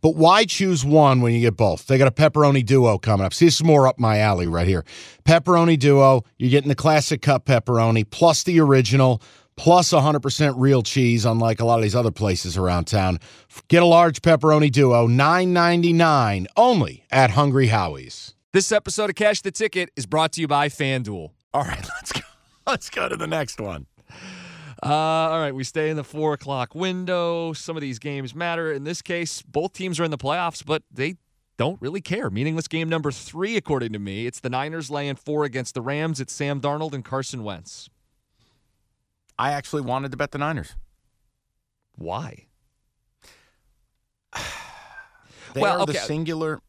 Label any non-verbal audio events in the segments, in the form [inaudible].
But why choose one when you get both? They got a pepperoni duo coming up. See, this is more up my alley right here. Pepperoni duo, you're getting the classic cup pepperoni plus the original plus 100% real cheese, unlike a lot of these other places around town. Get a large pepperoni duo, $9.99 only at Hungry Howie's. This episode of Cash the Ticket is brought to you by FanDuel. All right, [laughs] let's go. Let's go to the next one. Uh, all right, we stay in the four o'clock window. Some of these games matter. In this case, both teams are in the playoffs, but they don't really care. Meaningless game number three, according to me. It's the Niners laying four against the Rams. It's Sam Darnold and Carson Wentz. I actually wanted to bet the Niners. Why? [sighs] they Well, are okay. the singular.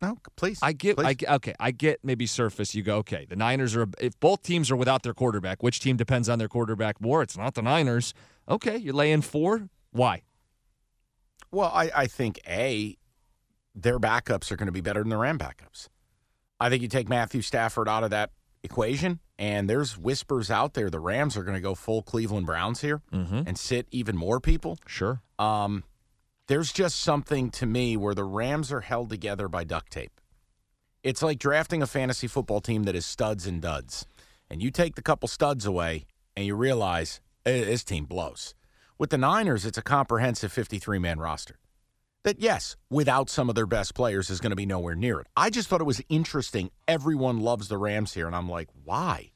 No, please. I get, please. I okay, I get maybe surface. You go, okay, the Niners are, if both teams are without their quarterback, which team depends on their quarterback more? It's not the Niners. Okay, you're laying four. Why? Well, I, I think a their backups are going to be better than the Ram backups. I think you take Matthew Stafford out of that equation, and there's whispers out there the Rams are going to go full Cleveland Browns here Mm-hmm. and sit even more people. Sure. Um, there's just something to me where the Rams are held together by duct tape. It's like drafting a fantasy football team that is studs and duds, and you take the couple studs away, and you realize "Eh, this team blows. With the Niners, it's a comprehensive 53 man roster. That, yes, without some of their best players, is going to be nowhere near it. I just thought it was interesting. Everyone loves the Rams here, and I'm like, why?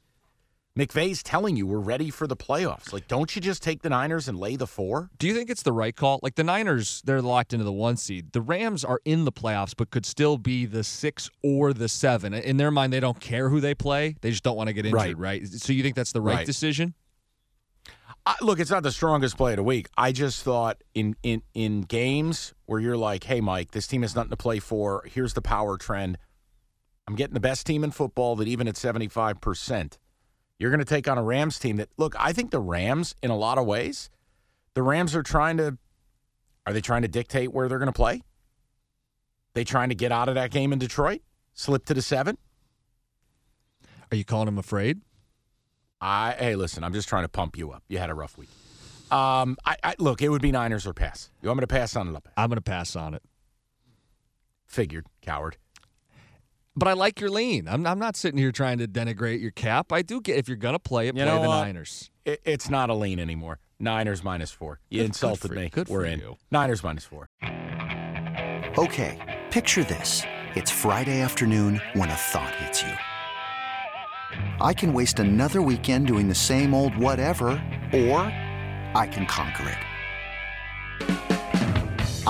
McVay's telling you we're ready for the playoffs. Like, don't you just take the Niners and lay the four? Do you think it's the right call? Like the Niners, they're locked into the one seed. The Rams are in the playoffs, but could still be the six or the seven. In their mind, they don't care who they play. They just don't want to get injured, Right. right? So you think that's the right, Right. decision? I, look, it's not the strongest play of the week. I just thought in in in games where you're like, "Hey, Mike, this team has nothing to play for. Here's the power trend. I'm getting the best team in football that even at 75 percent, you're going to take on a Rams team that look. I think the Rams, in a lot of ways, the Rams are trying to. Are they trying to dictate where they're going to play? They trying to get out of that game in Detroit, slip to the seven. Are you calling them afraid? I hey, listen, I'm just trying to pump you up. You had a rough week. Um, I, I look, it would be Niners or pass. You want me to pass on it? I'm going to pass on it. Figured, coward. But I like your lean. I'm, I'm not sitting here trying to denigrate your cap. I do get if you're going to play it, You play know the what? Niners. It, it's not a lean anymore. Niners minus four. You Good- good insulted for- me. good We're for in. you. Niners minus four. Okay, picture this. It's Friday afternoon when a thought hits you. I can waste another weekend doing the same old whatever, or I can conquer it.